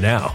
now.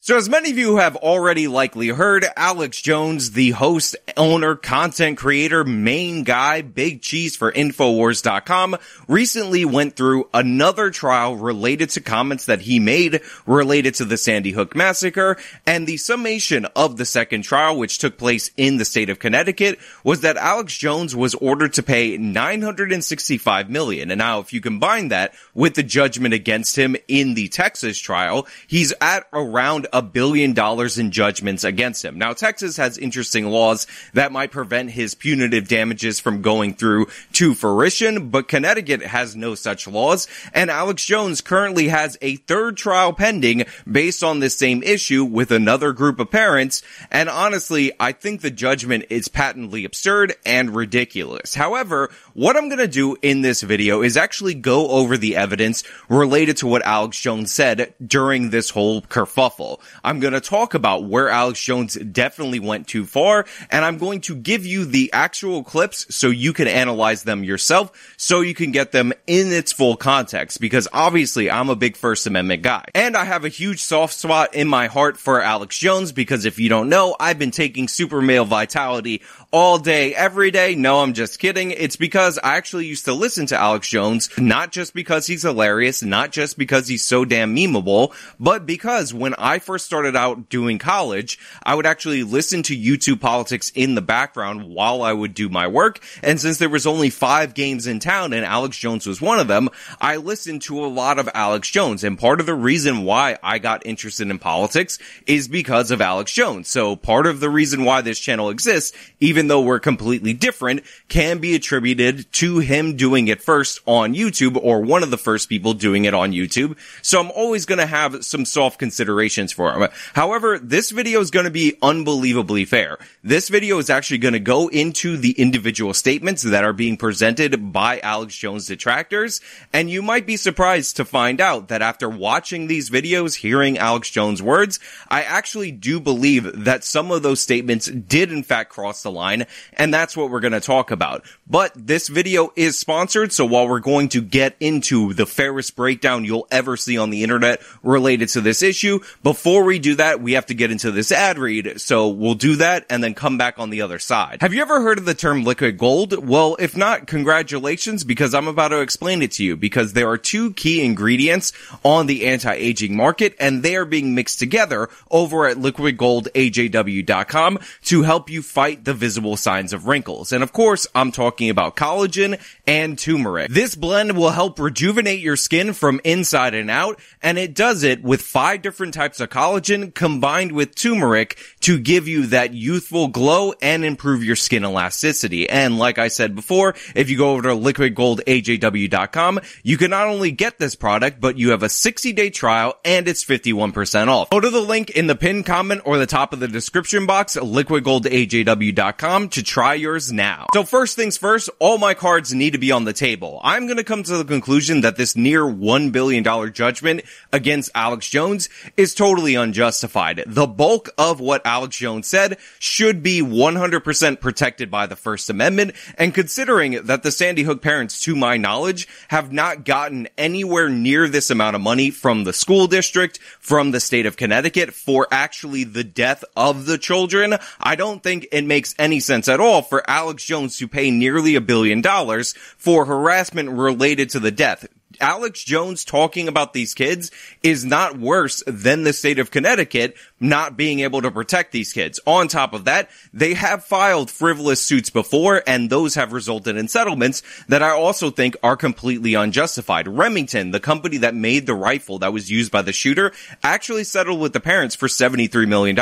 So as many of you have already likely heard, Alex Jones, the host, owner, content creator, main guy, big cheese for Infowars.com, recently went through another trial related to comments that he made related to the Sandy Hook massacre. And the summation of the second trial, which took place in the state of Connecticut, was that Alex Jones was ordered to pay 965 million. And now if you combine that with the judgment against him in the Texas trial, he's at around a billion dollars in judgments against him. Now, Texas has interesting laws that might prevent his punitive damages from going through to fruition, but Connecticut has no such laws, and Alex Jones currently has a third trial pending based on this same issue with another group of parents, and honestly, I think the judgment is patently absurd and ridiculous. However, what I'm gonna do in this video is actually go over the evidence related to what Alex Jones said during this whole kerfuffle. I'm going to talk about where Alex Jones definitely went too far, and I'm going to give you the actual clips so you can analyze them yourself, so you can get them in its full context, because obviously I'm a big First Amendment guy. And I have a huge soft spot in my heart for Alex Jones, because if you don't know, I've been taking super male vitality all day, every day. No, I'm just kidding. It's because I actually used to listen to Alex Jones, not just because he's hilarious, not just because he's so damn memeable, but because when I first started out doing college, I would actually listen to YouTube politics in the background while I would do my work. And since there was only five games in town and Alex Jones was one of them, I listened to a lot of Alex Jones. And part of the reason why I got interested in politics is because of Alex Jones. So part of the reason why this channel exists, even though we're completely different, can be attributed to him doing it first on YouTube or one of the first people doing it on YouTube. So I'm always going to have some soft considerations for him. However, this video is going to be unbelievably fair. This video is actually going to go into the individual statements that are being presented by Alex Jones detractors. And you might be surprised to find out that after watching these videos, hearing Alex Jones words, I actually do believe that some of those statements did in fact cross the line. And that's what we're going to talk about. But this video is sponsored. So while we're going to get into the fairest breakdown you'll ever see on the internet related to this issue, before we do that, we have to get into this ad read. So we'll do that and then come back on the other side. Have you ever heard of the term liquid gold? Well, if not, congratulations because I'm about to explain it to you because there are two key ingredients on the anti-aging market and they are being mixed together over at liquidgoldajw.com to help you fight the visible signs of wrinkles. And of course, I'm talking about collagen and turmeric. This blend will help rejuvenate your skin from inside and out and it does it with five different types of collagen combined with turmeric to give you that youthful glow and improve your skin elasticity. And like I said before, if you go over to liquidgoldajw.com, you can not only get this product, but you have a 60 day trial and it's 51% off. Go to the link in the pinned comment or the top of the description box, liquidgoldajw.com to try yours now. So first things first, all my cards need to be on the table. I'm going to come to the conclusion that this near $1 billion judgment against Alex Jones is totally unjustified. The bulk of what Alex Jones said should be 100% protected by the First Amendment, and considering that the Sandy Hook parents, to my knowledge, have not gotten anywhere near this amount of money from the school district, from the state of Connecticut, for actually the death of the children, I don't think it makes any sense at all for Alex Jones to pay nearly a billion dollars for harassment related to the death. Alex Jones talking about these kids is not worse than the state of Connecticut not being able to protect these kids. On top of that, they have filed frivolous suits before and those have resulted in settlements that I also think are completely unjustified. Remington, the company that made the rifle that was used by the shooter, actually settled with the parents for $73 million.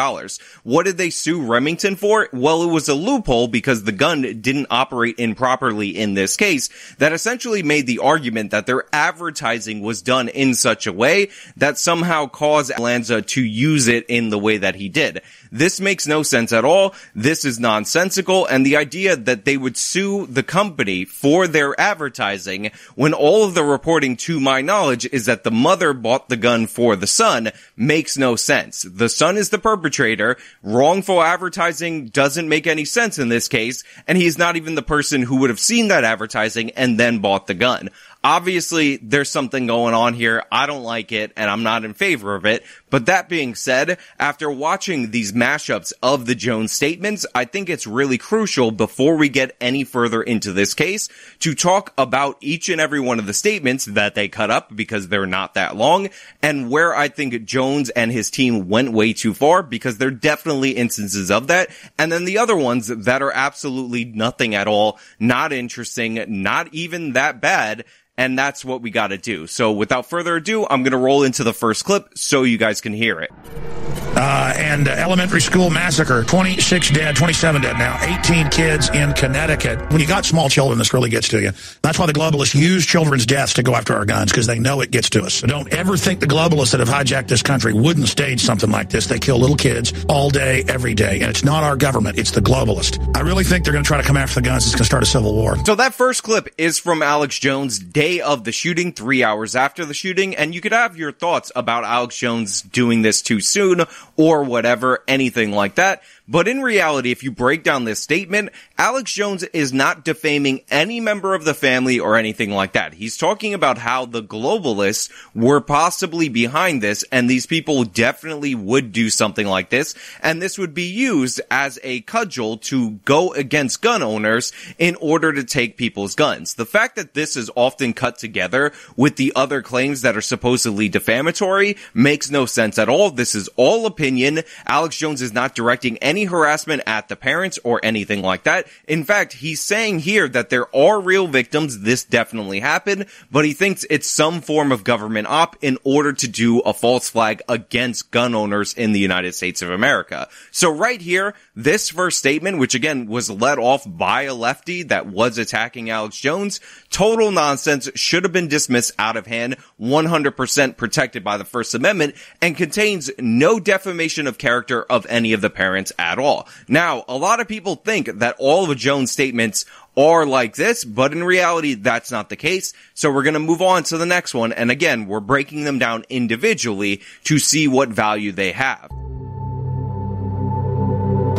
What did they sue Remington for? Well, it was a loophole because the gun didn't operate improperly in this case that essentially made the argument that they're advertising was done in such a way that somehow caused Lanza to use it in the way that he did. This makes no sense at all. This is nonsensical. And the idea that they would sue the company for their advertising when all of the reporting to my knowledge is that the mother bought the gun for the son makes no sense. The son is the perpetrator. Wrongful advertising doesn't make any sense in this case. And he's not even the person who would have seen that advertising and then bought the gun. Obviously, there's something going on here. I don't like it and I'm not in favor of it. But that being said, after watching these mashups of the Jones statements, I think it's really crucial before we get any further into this case to talk about each and every one of the statements that they cut up because they're not that long and where I think Jones and his team went way too far because there are definitely instances of that. And then the other ones that are absolutely nothing at all, not interesting, not even that bad and that's what we got to do. So without further ado, I'm going to roll into the first clip so you guys can hear it. Uh, and uh, elementary school massacre. 26 dead 27 dead now. 18 kids in connecticut. When you got small children this really gets to you. That's why the globalists use children's deaths to go after our guns because they know it gets to us. So don't ever think the globalists that have hijacked this country wouldn't stage something like this. They kill little kids all day every day. And it's not our government it's the globalist. I really think they're going to try to come after the guns. It's going to start a civil war. So that first clip is from alex jones day of the shooting three hours after the shooting and you could have your thoughts about alex jones doing this too soon or whatever, anything like that. But in reality, if you break down this statement, Alex Jones is not defaming any member of the family or anything like that. He's talking about how the globalists were possibly behind this and these people definitely would do something like this. And this would be used as a cudgel to go against gun owners in order to take people's guns. The fact that this is often cut together with the other claims that are supposedly defamatory makes no sense at all. This is all opinion. Alex Jones is not directing any any harassment at the parents or anything like that. In fact, he's saying here that there are real victims. This definitely happened, but he thinks it's some form of government op in order to do a false flag against gun owners in the United States of America. So right here, this first statement, which again was led off by a lefty that was attacking Alex Jones, total nonsense, should have been dismissed out of hand, 100% protected by the First Amendment, and contains no defamation of character of any of the parents at all. Now, a lot of people think that all of Jones' statements are like this, but in reality, that's not the case. So we're going to move on to the next one. And again, we're breaking them down individually to see what value they have.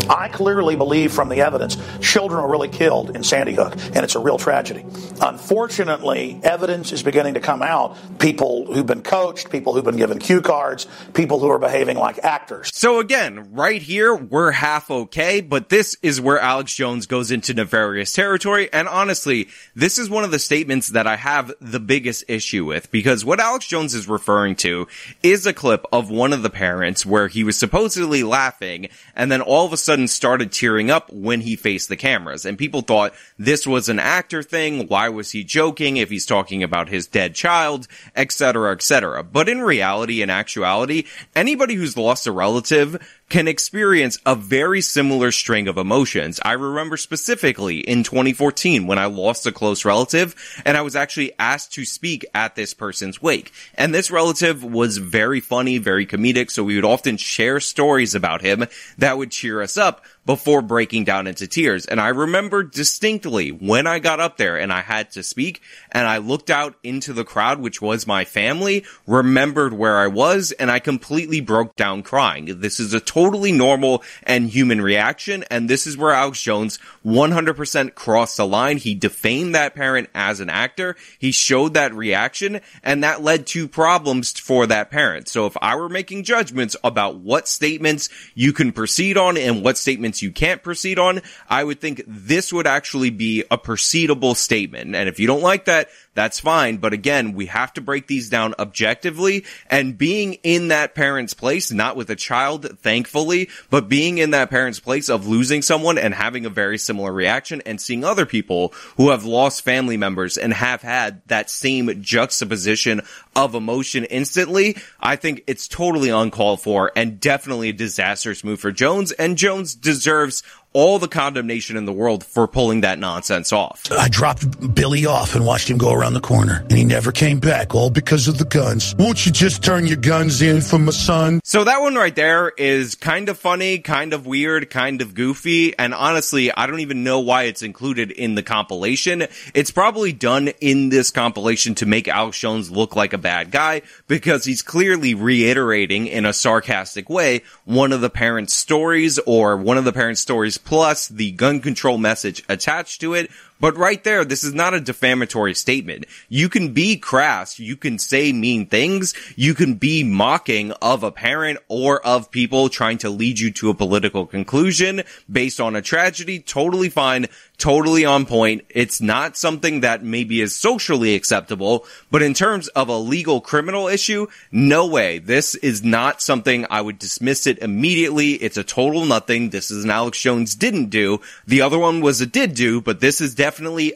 I clearly believe from the evidence children were really killed in Sandy Hook, and it's a real tragedy. Unfortunately, evidence is beginning to come out. People who've been coached, people who've been given cue cards, people who are behaving like actors. So again, right here, we're half okay, but this is where Alex Jones goes into nefarious territory. And honestly, this is one of the statements that I have the biggest issue with because what Alex Jones is referring to is a clip of one of the parents where he was supposedly laughing and then all of a sudden sudden started tearing up when he faced the cameras. And people thought this was an actor thing. Why was he joking if he's talking about his dead child, etc., etc. But in reality, in actuality, anybody who's lost a relative can experience a very similar string of emotions. I remember specifically in 2014 when I lost a close relative and I was actually asked to speak at this person's wake. And this relative was very funny, very comedic, so we would often share stories about him that would cheer us up before breaking down into tears. And I remember distinctly when I got up there and I had to speak and I looked out into the crowd, which was my family, remembered where I was, and I completely broke down crying. This is a totally normal and human reaction. And this is where Alex Jones 100% crossed the line. He defamed that parent as an actor. He showed that reaction and that led to problems for that parent. So if I were making judgments about what statements you can proceed on and what statements you can't proceed on, I would think this would actually be a proceedable statement. And if you don't like that, that's fine. But again, we have to break these down objectively and being in that parent's place, not with a child, thankfully, but being in that parent's place of losing someone and having a very similar reaction and seeing other people who have lost family members and have had that same juxtaposition of emotion instantly. I think it's totally uncalled for and definitely a disastrous move for Jones and Jones deserves all the condemnation in the world for pulling that nonsense off. I dropped Billy off and watched him go around the corner, and he never came back, all because of the guns. Won't you just turn your guns in for my son? So that one right there is kind of funny, kind of weird, kind of goofy, and honestly, I don't even know why it's included in the compilation. It's probably done in this compilation to make Alex Jones look like a bad guy because he's clearly reiterating in a sarcastic way one of the parents' stories or one of the parents' stories plus the gun control message attached to it, but right there, this is not a defamatory statement. You can be crass. You can say mean things. You can be mocking of a parent or of people trying to lead you to a political conclusion based on a tragedy. Totally fine. Totally on point. It's not something that maybe is socially acceptable, but in terms of a legal criminal issue, no way. This is not something I would dismiss it immediately. It's a total nothing. This is an Alex Jones didn't do. The other one was a did do, but this is definitely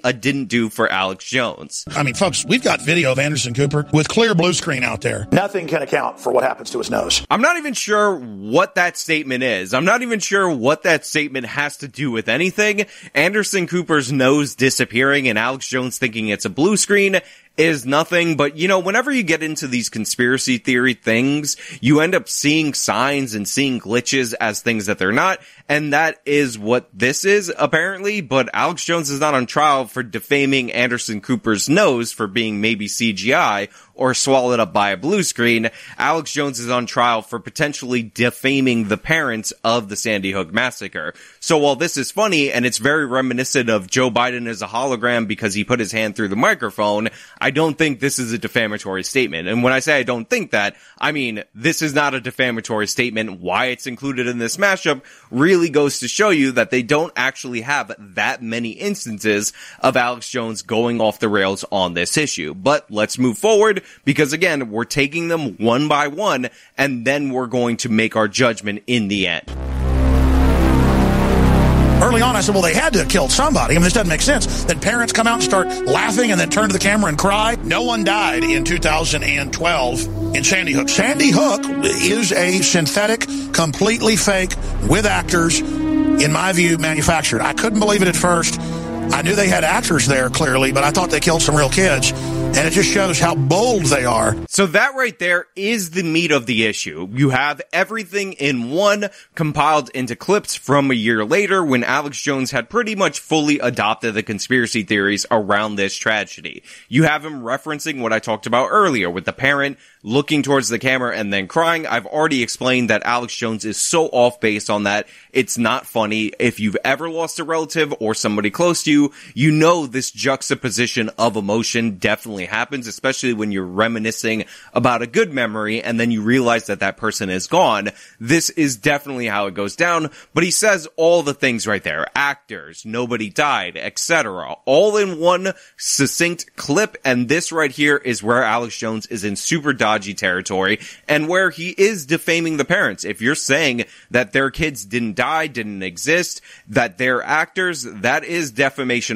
a didn't do for Alex Jones. I mean, folks, we've got video of Anderson Cooper with clear blue screen out there. Nothing can account for what happens to his nose. I'm not even sure what that statement is. I'm not even sure what that statement has to do with anything. Anderson Cooper's nose disappearing and Alex Jones thinking it's a blue screen is nothing, but you know, whenever you get into these conspiracy theory things, you end up seeing signs and seeing glitches as things that they're not, and that is what this is, apparently, but Alex Jones is not on trial for defaming Anderson Cooper's nose for being maybe CGI or swallowed up by a blue screen. Alex Jones is on trial for potentially defaming the parents of the Sandy Hook massacre. So while this is funny and it's very reminiscent of Joe Biden as a hologram because he put his hand through the microphone, I don't think this is a defamatory statement. And when I say I don't think that, I mean, this is not a defamatory statement. Why it's included in this mashup really goes to show you that they don't actually have that many instances of Alex Jones going off the rails on this issue. But let's move forward because again, we're taking them one by one and then we're going to make our judgment in the end. Early on, I said, well, they had to have killed somebody. I mean, this doesn't make sense. Then parents come out and start laughing and then turn to the camera and cry. No one died in 2012 in Sandy Hook. Sandy Hook is a synthetic, completely fake, with actors, in my view, manufactured. I couldn't believe it at first. I knew they had actors there clearly, but I thought they killed some real kids. And it just shows how bold they are. So that right there is the meat of the issue. You have everything in one compiled into clips from a year later when Alex Jones had pretty much fully adopted the conspiracy theories around this tragedy. You have him referencing what I talked about earlier with the parent looking towards the camera and then crying. I've already explained that Alex Jones is so off base on that. It's not funny. If you've ever lost a relative or somebody close to you, you know this juxtaposition of emotion definitely happens, especially when you're reminiscing about a good memory and then you realize that that person is gone. This is definitely how it goes down, but he says all the things right there. Actors, nobody died, etc. All in one succinct clip, and this right here is where Alex Jones is in super dodgy territory and where he is defaming the parents. If you're saying that their kids didn't die, didn't exist, that they're actors, that is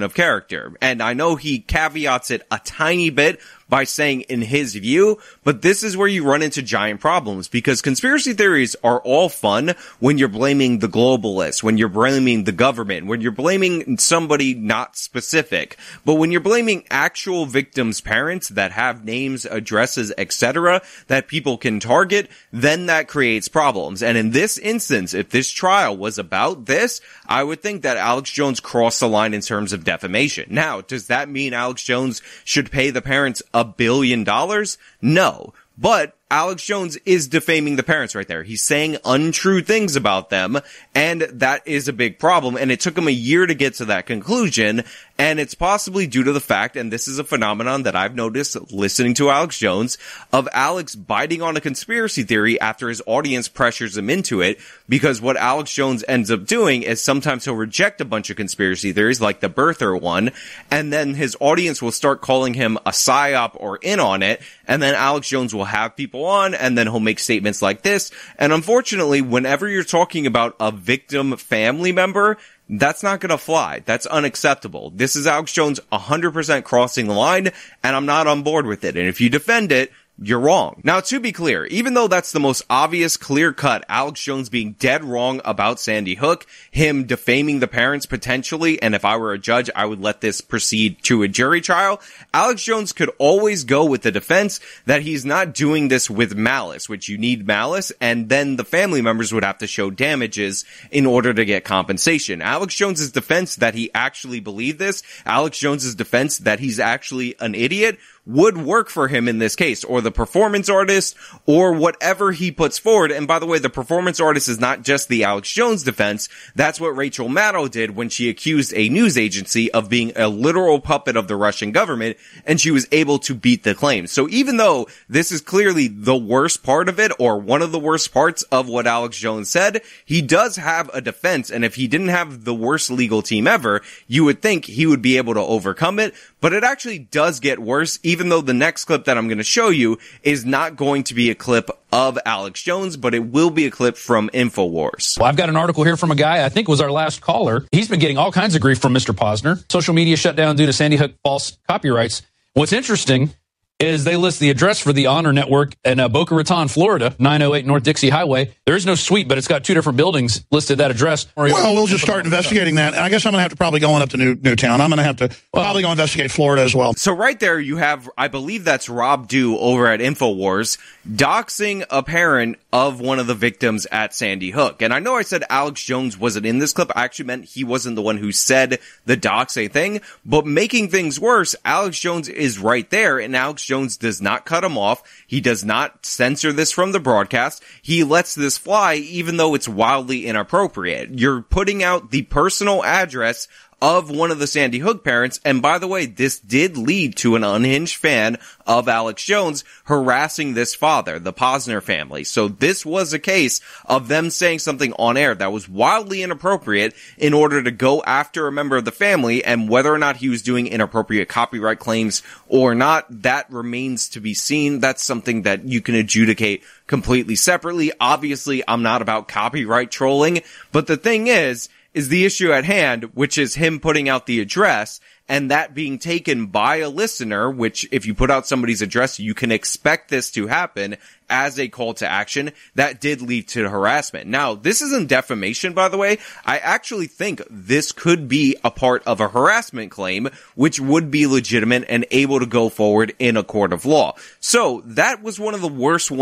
of character. And I know he caveats it a tiny bit by saying in his view, but this is where you run into giant problems because conspiracy theories are all fun when you're blaming the globalists, when you're blaming the government, when you're blaming somebody not specific. But when you're blaming actual victims' parents that have names, addresses, etc., that people can target, then that creates problems. And in this instance, if this trial was about this, I would think that Alex Jones crossed the line in terms of defamation. Now, does that mean Alex Jones should pay the parents a billion dollars? No. But Alex Jones is defaming the parents right there. He's saying untrue things about them, and that is a big problem. And it took him a year to get to that conclusion, and it's possibly due to the fact, and this is a phenomenon that I've noticed listening to Alex Jones, of Alex biting on a conspiracy theory after his audience pressures him into it, because what Alex Jones ends up doing is sometimes he'll reject a bunch of conspiracy theories, like the birther one, and then his audience will start calling him a psyop or in on it, and then Alex Jones will have people on and then he'll make statements like this. And unfortunately, whenever you're talking about a victim family member, that's not gonna fly. That's unacceptable. This is Alex Jones 100% crossing the line and I'm not on board with it. And if you defend it, you're wrong. Now, to be clear, even though that's the most obvious, clear cut, Alex Jones being dead wrong about Sandy Hook, him defaming the parents potentially, and if I were a judge, I would let this proceed to a jury trial, Alex Jones could always go with the defense that he's not doing this with malice, which you need malice, and then the family members would have to show damages in order to get compensation. Alex Jones's defense that he actually believed this, Alex Jones's defense that he's actually an idiot, would work for him in this case, or the performance artist, or whatever he puts forward. And by the way, the performance artist is not just the Alex Jones defense. That's what Rachel Maddow did when she accused a news agency of being a literal puppet of the Russian government, and she was able to beat the claim. So even though this is clearly the worst part of it, or one of the worst parts of what Alex Jones said, he does have a defense, and if he didn't have the worst legal team ever, you would think he would be able to overcome it, but it actually does get worse, even though the next clip that I'm going to show you is not going to be a clip of Alex Jones, but it will be a clip from InfoWars. Well, I've got an article here from a guy I think was our last caller. He's been getting all kinds of grief from Mr. Pozner. Social media shut down due to Sandy Hook false copyrights. What's interesting is they list the address for the Honor Network in uh, Boca Raton, Florida, 908 North Dixie Highway. There is no suite, but it's got two different buildings listed that address. Well, we'll just start investigating that. And I guess I'm going to have to probably go on up to New Newtown. I'm going to have to well, probably go investigate Florida as well. So right there, you have, I believe that's Rob Dew over at Infowars doxing a parent of one of the victims at Sandy Hook. And I know I said Alex Jones wasn't in this clip. I actually meant he wasn't the one who said the doxing thing, but making things worse, Alex Jones is right there and Alex Jones does not cut him off. He does not censor this from the broadcast. He lets this fly even though it's wildly inappropriate. You're putting out the personal address of one of the Sandy Hook parents. And by the way, this did lead to an unhinged fan of Alex Jones harassing this father, the Pozner family. So this was a case of them saying something on air that was wildly inappropriate in order to go after a member of the family and whether or not he was doing inappropriate copyright claims or not, that remains to be seen. That's something that you can adjudicate completely separately. Obviously, I'm not about copyright trolling, but the thing is, is the issue at hand, which is him putting out the address and that being taken by a listener, which if you put out somebody's address, you can expect this to happen as a call to action that did lead to harassment. Now, this isn't defamation, by the way. I actually think this could be a part of a harassment claim, which would be legitimate and able to go forward in a court of law. So that was one of the worst ones.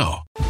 now.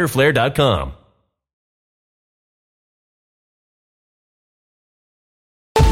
riderflare.com.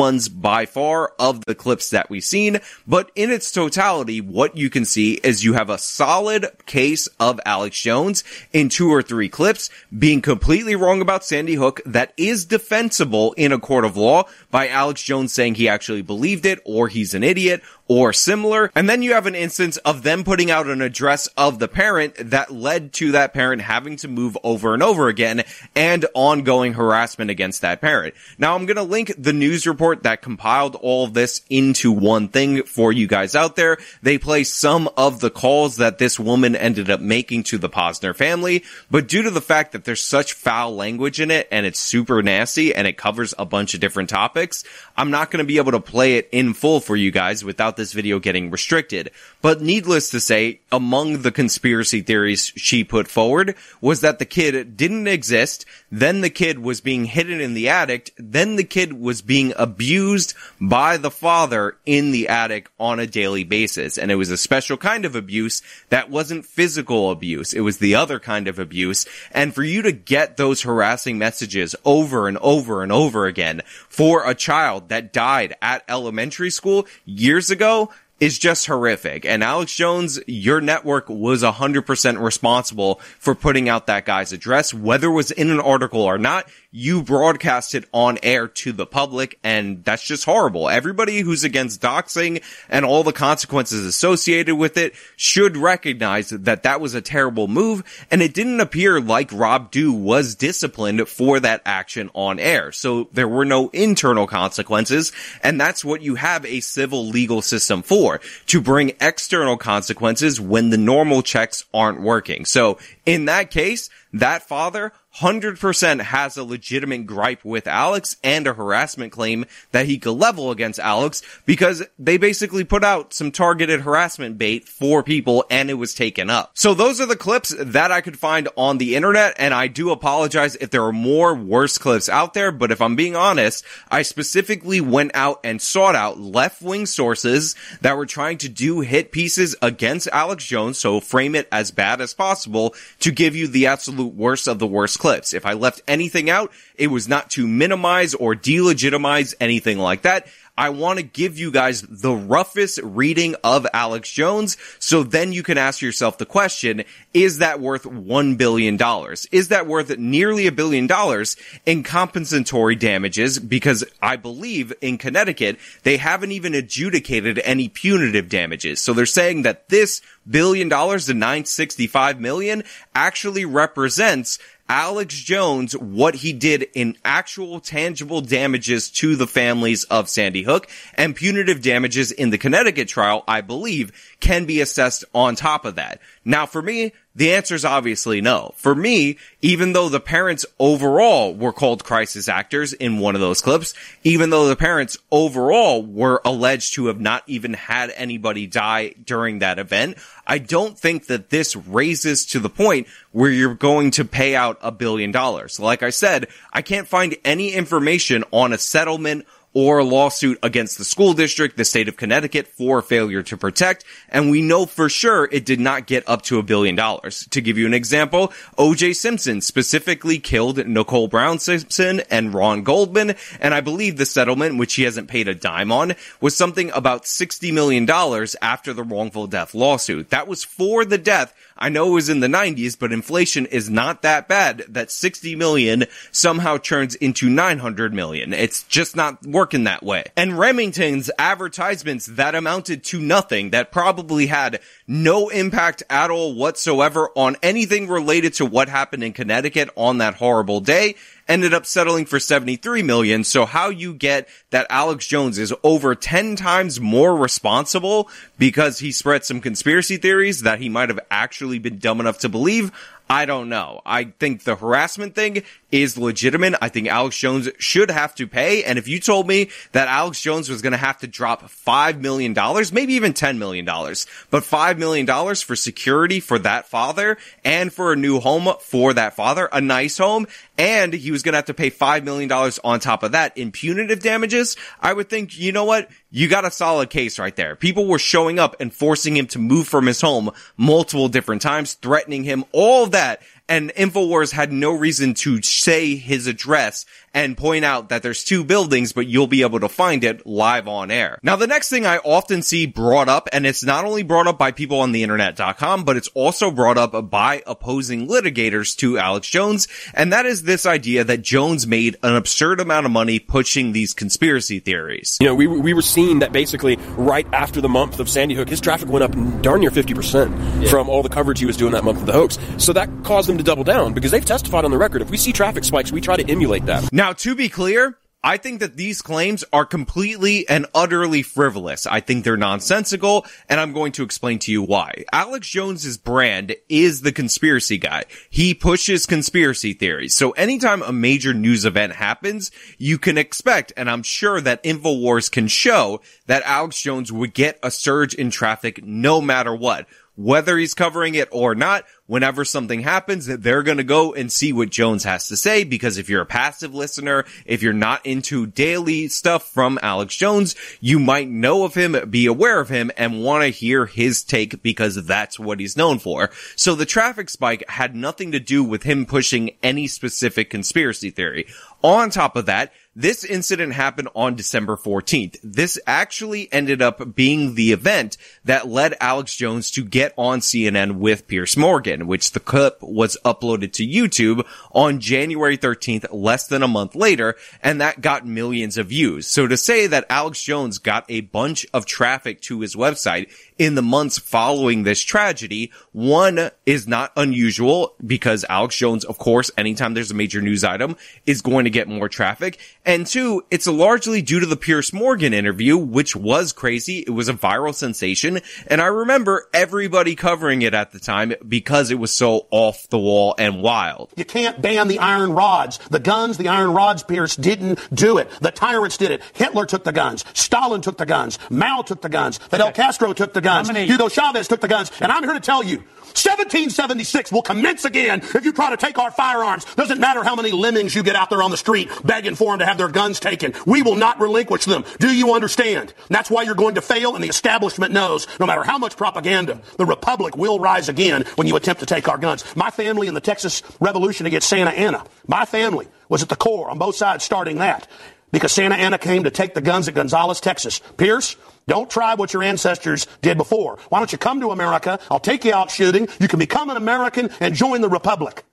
ones by far of the clips that we've seen, but in its totality, what you can see is you have a solid case of Alex Jones in two or three clips being completely wrong about Sandy Hook that is defensible in a court of law by Alex Jones saying he actually believed it or he's an idiot or similar. And then you have an instance of them putting out an address of the parent that led to that parent having to move over and over again and ongoing harassment against that parent. Now I'm going to link the news report that compiled all of this into one thing for you guys out there. They play some of the calls that this woman ended up making to the Pozner family, but due to the fact that there's such foul language in it and it's super nasty and it covers a bunch of different topics, I'm not going to be able to play it in full for you guys without this video getting restricted. But needless to say, among the conspiracy theories she put forward was that the kid didn't exist, then the kid was being hidden in the attic, then the kid was being abused by the father in the attic on a daily basis. And it was a special kind of abuse that wasn't physical abuse. It was the other kind of abuse. And for you to get those harassing messages over and over and over again for a child that died at elementary school years ago is just horrific. And Alex Jones, your network was 100% responsible for putting out that guy's address, whether it was in an article or not. You broadcast it on air to the public, and that's just horrible. Everybody who's against doxing and all the consequences associated with it should recognize that that was a terrible move, and it didn't appear like Rob Dew was disciplined for that action on air. So there were no internal consequences, and that's what you have a civil legal system for, to bring external consequences when the normal checks aren't working. So in that case, that father 100% has a legitimate gripe with Alex and a harassment claim that he could level against Alex because they basically put out some targeted harassment bait for people and it was taken up. So those are the clips that I could find on the internet and I do apologize if there are more worse clips out there, but if I'm being honest, I specifically went out and sought out left-wing sources that were trying to do hit pieces against Alex Jones, so frame it as bad as possible to give you the absolute worst of the worst clips. If I left anything out, it was not to minimize or delegitimize anything like that. I want to give you guys the roughest reading of Alex Jones. So then you can ask yourself the question, is that worth $1 billion? Is that worth nearly a billion dollars in compensatory damages? Because I believe in Connecticut, they haven't even adjudicated any punitive damages. So they're saying that this billion dollars, the 965 million actually represents Alex Jones what he did in actual tangible damages to the families of Sandy Hook and punitive damages in the Connecticut trial, I believe, can be assessed on top of that. Now for me, the answer is obviously no. For me, even though the parents overall were called crisis actors in one of those clips, even though the parents overall were alleged to have not even had anybody die during that event, I don't think that this raises to the point where you're going to pay out a billion dollars. Like I said, I can't find any information on a settlement or a lawsuit against the school district, the state of Connecticut for failure to protect. And we know for sure it did not get up to a billion dollars. To give you an example, OJ Simpson specifically killed Nicole Brown Simpson and Ron Goldman. And I believe the settlement, which he hasn't paid a dime on, was something about $60 million after the wrongful death lawsuit. That was for the death I know it was in the 90s, but inflation is not that bad that 60 million somehow turns into 900 million. It's just not working that way. And Remington's advertisements that amounted to nothing, that probably had no impact at all whatsoever on anything related to what happened in Connecticut on that horrible day ended up settling for 73 million. So how you get that Alex Jones is over 10 times more responsible because he spread some conspiracy theories that he might have actually been dumb enough to believe. I don't know. I think the harassment thing is legitimate. I think Alex Jones should have to pay. And if you told me that Alex Jones was going to have to drop $5 million, maybe even $10 million, but $5 million for security for that father and for a new home for that father, a nice home, and he was going to have to pay $5 million on top of that in punitive damages, I would think, you know what? You got a solid case right there. People were showing up and forcing him to move from his home multiple different times, threatening him, all that and InfoWars had no reason to say his address and point out that there's two buildings, but you'll be able to find it live on air. Now, the next thing I often see brought up, and it's not only brought up by people on the internet.com, but it's also brought up by opposing litigators to Alex Jones, and that is this idea that Jones made an absurd amount of money pushing these conspiracy theories. You know, we, we were seeing that basically right after the month of Sandy Hook, his traffic went up darn near 50% yeah. from all the coverage he was doing that month of the hoax. So that caused them to double down because they've testified on the record. If we see traffic spikes, we try to emulate that. Now, to be clear, I think that these claims are completely and utterly frivolous. I think they're nonsensical, and I'm going to explain to you why. Alex Jones's brand is the conspiracy guy. He pushes conspiracy theories. So anytime a major news event happens, you can expect, and I'm sure that InfoWars can show that Alex Jones would get a surge in traffic no matter what whether he's covering it or not, whenever something happens, they're going to go and see what Jones has to say. Because if you're a passive listener, if you're not into daily stuff from Alex Jones, you might know of him, be aware of him, and want to hear his take because that's what he's known for. So the traffic spike had nothing to do with him pushing any specific conspiracy theory. On top of that, this incident happened on December 14th. This actually ended up being the event that led Alex Jones to get on CNN with Piers Morgan, which the clip was uploaded to YouTube on January 13th, less than a month later, and that got millions of views. So to say that Alex Jones got a bunch of traffic to his website in the months following this tragedy. One is not unusual because Alex Jones, of course, anytime there's a major news item is going to get more traffic. And two, it's largely due to the Piers Morgan interview, which was crazy. It was a viral sensation. And I remember everybody covering it at the time because it was so off the wall and wild. You can't ban the iron rods. The guns, the iron rods, Piers didn't do it. The tyrants did it. Hitler took the guns. Stalin took the guns. Mao took the guns. Fidel Castro took the guns guns. Hugo Chavez took the guns. And I'm here to tell you, 1776 will commence again if you try to take our firearms. Doesn't matter how many lemmings you get out there on the street begging for them to have their guns taken. We will not relinquish them. Do you understand? And that's why you're going to fail, and the establishment knows no matter how much propaganda, the Republic will rise again when you attempt to take our guns. My family in the Texas Revolution against Santa Anna, my family was at the core on both sides starting that because Santa Anna came to take the guns at Gonzales, Texas. Piers, don't try what your ancestors did before. Why don't you come to America? I'll take you out shooting. You can become an American and join the Republic.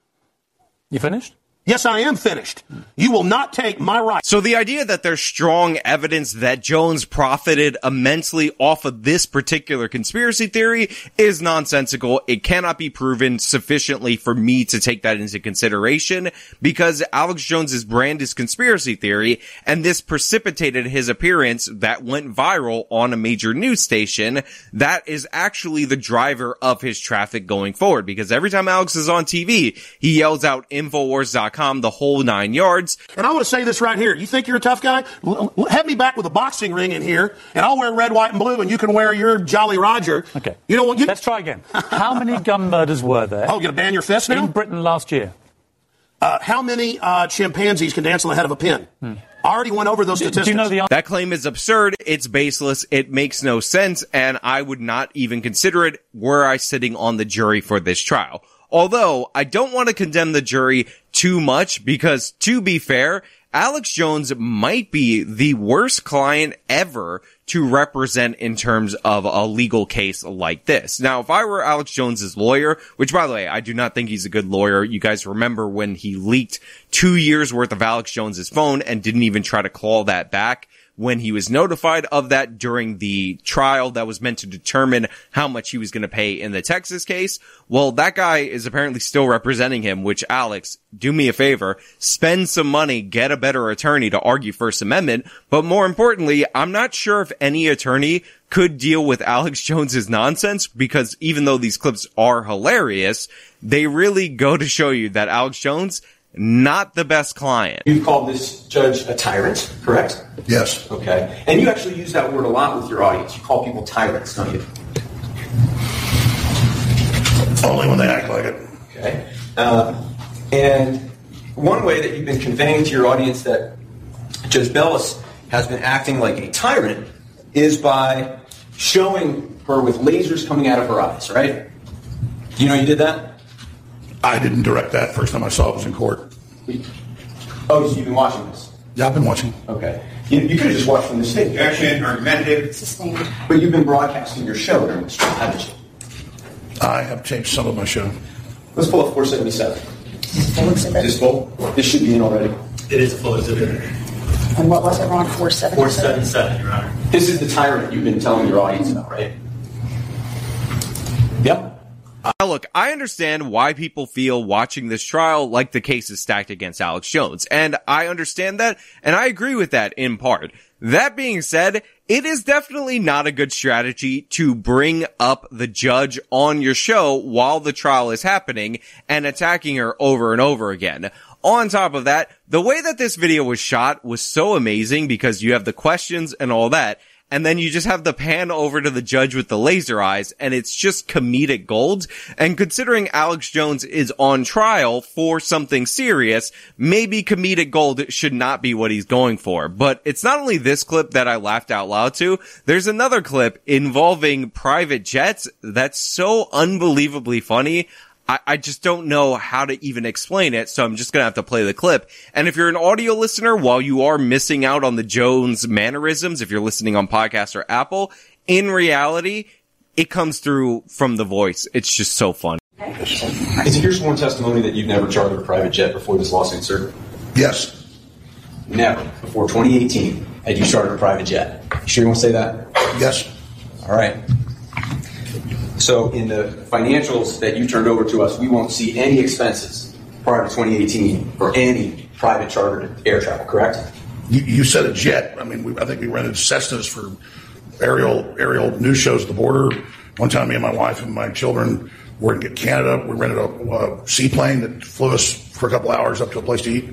You finished? Yes, I am finished. You will not take my right. So the idea that there's strong evidence that Jones profited immensely off of this particular conspiracy theory is nonsensical. It cannot be proven sufficiently for me to take that into consideration because Alex Jones's brand is conspiracy theory and this precipitated his appearance that went viral on a major news station. That is actually the driver of his traffic going forward because every time Alex is on TV, he yells out Infowars.com the whole nine yards. And I want to say this right here. You think you're a tough guy? have me back with a boxing ring in here, and I'll wear red, white, and blue, and you can wear your Jolly Roger. Okay. You know what? You... Let's try again. How many gun murders were there? Oh, you're going to ban your fist now? In Britain last year. Uh, how many uh, chimpanzees can dance on the head of a pin? Hmm. I already went over those statistics. Do you know the That claim is absurd. It's baseless. It makes no sense. And I would not even consider it were I sitting on the jury for this trial. Although I don't want to condemn the jury too much because to be fair, Alex Jones might be the worst client ever to represent in terms of a legal case like this. Now, if I were Alex Jones's lawyer, which by the way, I do not think he's a good lawyer. You guys remember when he leaked two years worth of Alex Jones's phone and didn't even try to claw that back when he was notified of that during the trial that was meant to determine how much he was going to pay in the Texas case. Well, that guy is apparently still representing him, which Alex, do me a favor, spend some money, get a better attorney to argue First Amendment. But more importantly, I'm not sure if any attorney could deal with Alex Jones's nonsense because even though these clips are hilarious, they really go to show you that Alex Jones not the best client. You've called this judge a tyrant, correct? Yes. Okay. And you actually use that word a lot with your audience. You call people tyrants, don't you? Only when they act like it. Okay. Uh, and one way that you've been conveying to your audience that Judge Bellis has been acting like a tyrant is by showing her with lasers coming out of her eyes, right? Do you know you did that? I didn't direct that. First time I saw it was in court. Oh, so you've been watching this? Yeah, I've been watching. Okay. You, you could have just watched from the stage. Objection, argumentative. Sustained. But you've been broadcasting your show during this trial, haven't you? I have changed some of my show. Let's pull up 477. Full. Is this full? This should be in already. It is a full exhibit. And what was it, Ron? Four seven. 477, Your Honor. This is the tyrant you've been telling your audience about, right? Yep. Now look, I understand why people feel watching this trial like the case is stacked against Alex Jones, and I understand that, and I agree with that in part. That being said, it is definitely not a good strategy to bring up the judge on your show while the trial is happening and attacking her over and over again. On top of that, the way that this video was shot was so amazing because you have the questions and all that, and then you just have the pan over to the judge with the laser eyes, and it's just comedic gold. And considering Alex Jones is on trial for something serious, maybe comedic gold should not be what he's going for. But it's not only this clip that I laughed out loud to, there's another clip involving private jets that's so unbelievably funny. I, I just don't know how to even explain it, so I'm just gonna have to play the clip. And if you're an audio listener, while you are missing out on the Jones mannerisms, if you're listening on podcast or Apple, in reality, it comes through from the voice. It's just so fun. Is it your sworn testimony that you've never chartered a private jet before this lawsuit, sir? Yes. Never. Before 2018, had you chartered a private jet? You sure you want to say that? Yes. All right. So in the financials that you turned over to us, we won't see any expenses prior to 2018 for any private chartered air travel, correct? You, you said a jet. I mean, we, I think we rented Cessnas for aerial aerial news shows at the border. One time, me and my wife and my children were in Canada. We rented a, a seaplane that flew us for a couple hours up to a place to eat.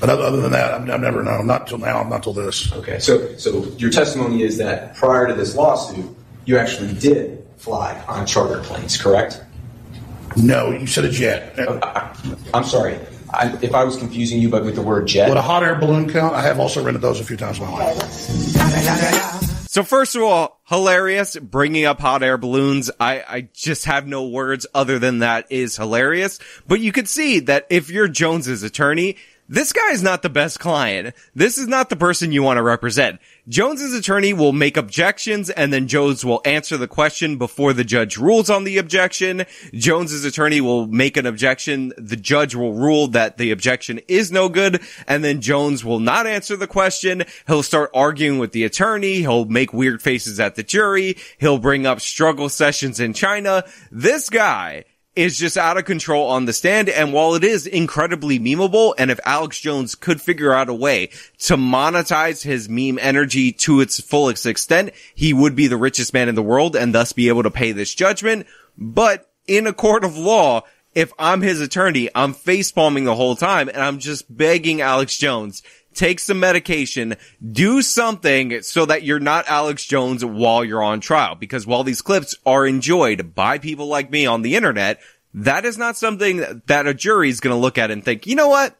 But other, than that, I've, I've never known. Not till now. Not till this. Okay. So so your testimony is that prior to this lawsuit, you actually did fly on charter planes, correct? No, you said a jet. I'm sorry. I, if I was confusing you, but with the word jet. Would a hot air balloon count? I have also rented those a few times in my life. So first of all, hilarious, bringing up hot air balloons. I, I just have no words other than that is hilarious. But you could see that if you're Jones's attorney, this guy is not the best client. This is not the person you want to represent. Jones's attorney will make objections and then Jones will answer the question before the judge rules on the objection. Jones's attorney will make an objection. The judge will rule that the objection is no good and then Jones will not answer the question. He'll start arguing with the attorney. He'll make weird faces at the jury. He'll bring up struggle sessions in China. This guy is just out of control on the stand. And while it is incredibly memeable, and if Alex Jones could figure out a way to monetize his meme energy to its fullest extent, he would be the richest man in the world and thus be able to pay this judgment. But in a court of law, if I'm his attorney, I'm face palming the whole time and I'm just begging Alex Jones, take some medication, do something so that you're not Alex Jones while you're on trial. Because while these clips are enjoyed by people like me on the internet, that is not something that a jury is going to look at and think, you know what?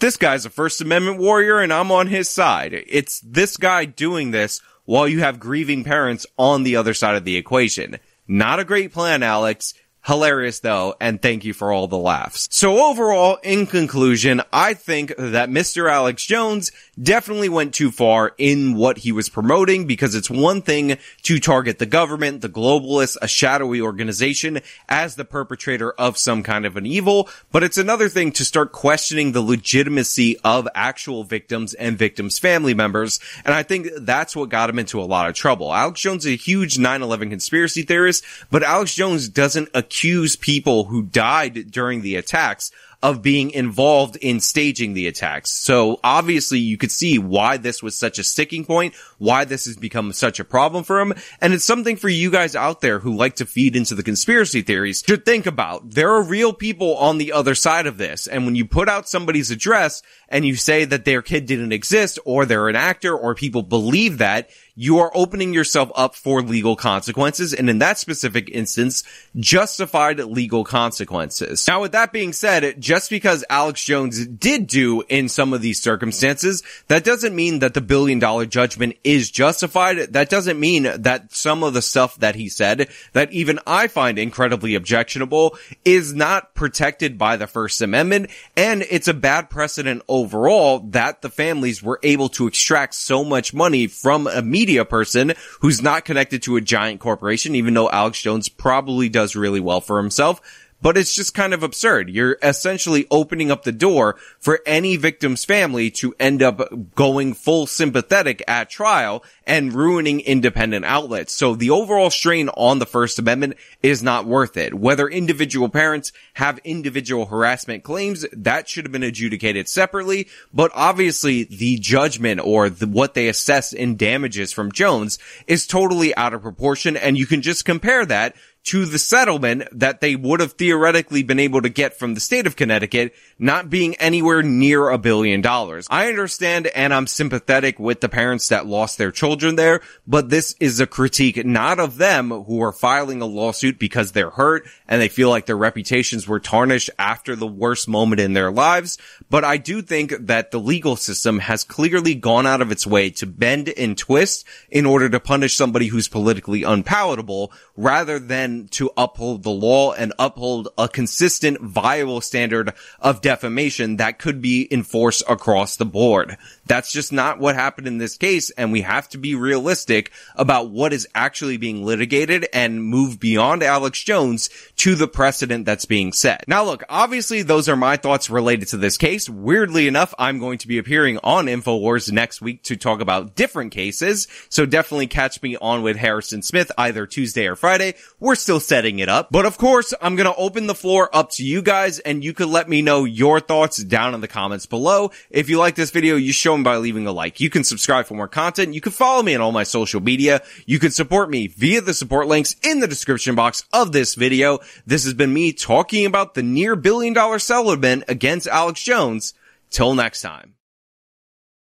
this guy's a First Amendment warrior and I'm on his side. It's this guy doing this while you have grieving parents on the other side of the equation. Not a great plan, Alex. Hilarious though, and thank you for all the laughs. So overall, in conclusion, I think that Mr. Alex Jones definitely went too far in what he was promoting because it's one thing to target the government, the globalists, a shadowy organization as the perpetrator of some kind of an evil, but it's another thing to start questioning the legitimacy of actual victims and victims' family members. And I think that's what got him into a lot of trouble. Alex Jones is a huge 9-11 conspiracy theorist, but Alex Jones doesn't accuse people who died during the attacks of being involved in staging the attacks. So obviously you could see why this was such a sticking point, why this has become such a problem for him. And it's something for you guys out there who like to feed into the conspiracy theories to think about. There are real people on the other side of this. And when you put out somebody's address and you say that their kid didn't exist or they're an actor or people believe that, you are opening yourself up for legal consequences. And in that specific instance, justified legal consequences. Now, with that being said, just because Alex Jones did do in some of these circumstances, that doesn't mean that the billion dollar judgment is justified. That doesn't mean that some of the stuff that he said that even I find incredibly objectionable is not protected by the First Amendment. And it's a bad precedent overall that the families were able to extract so much money from a media person who's not connected to a giant corporation, even though Alex Jones probably does really well for himself. But it's just kind of absurd. You're essentially opening up the door for any victim's family to end up going full sympathetic at trial and ruining independent outlets. So the overall strain on the First Amendment is not worth it. Whether individual parents have individual harassment claims, that should have been adjudicated separately. But obviously the judgment or the, what they assess in damages from Jones is totally out of proportion. And you can just compare that to the settlement that they would have theoretically been able to get from the state of Connecticut not being anywhere near a billion dollars. I understand and I'm sympathetic with the parents that lost their children there, but this is a critique not of them who are filing a lawsuit because they're hurt and they feel like their reputations were tarnished after the worst moment in their lives. But I do think that the legal system has clearly gone out of its way to bend and twist in order to punish somebody who's politically unpalatable rather than to uphold the law and uphold a consistent, viable standard of defamation that could be enforced across the board. That's just not what happened in this case, and we have to be realistic about what is actually being litigated and move beyond Alex Jones to the precedent that's being set. Now look, obviously those are my thoughts related to this case. Weirdly enough, I'm going to be appearing on InfoWars next week to talk about different cases, so definitely catch me on with Harrison Smith either Tuesday or Friday. We're still setting it up. But of course, I'm going to open the floor up to you guys and you can let me know your thoughts down in the comments below. If you like this video, you show them by leaving a like. You can subscribe for more content. You can follow me on all my social media. You can support me via the support links in the description box of this video. This has been me talking about the near billion dollar settlement against Alex Jones. Till next time.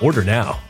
Order now.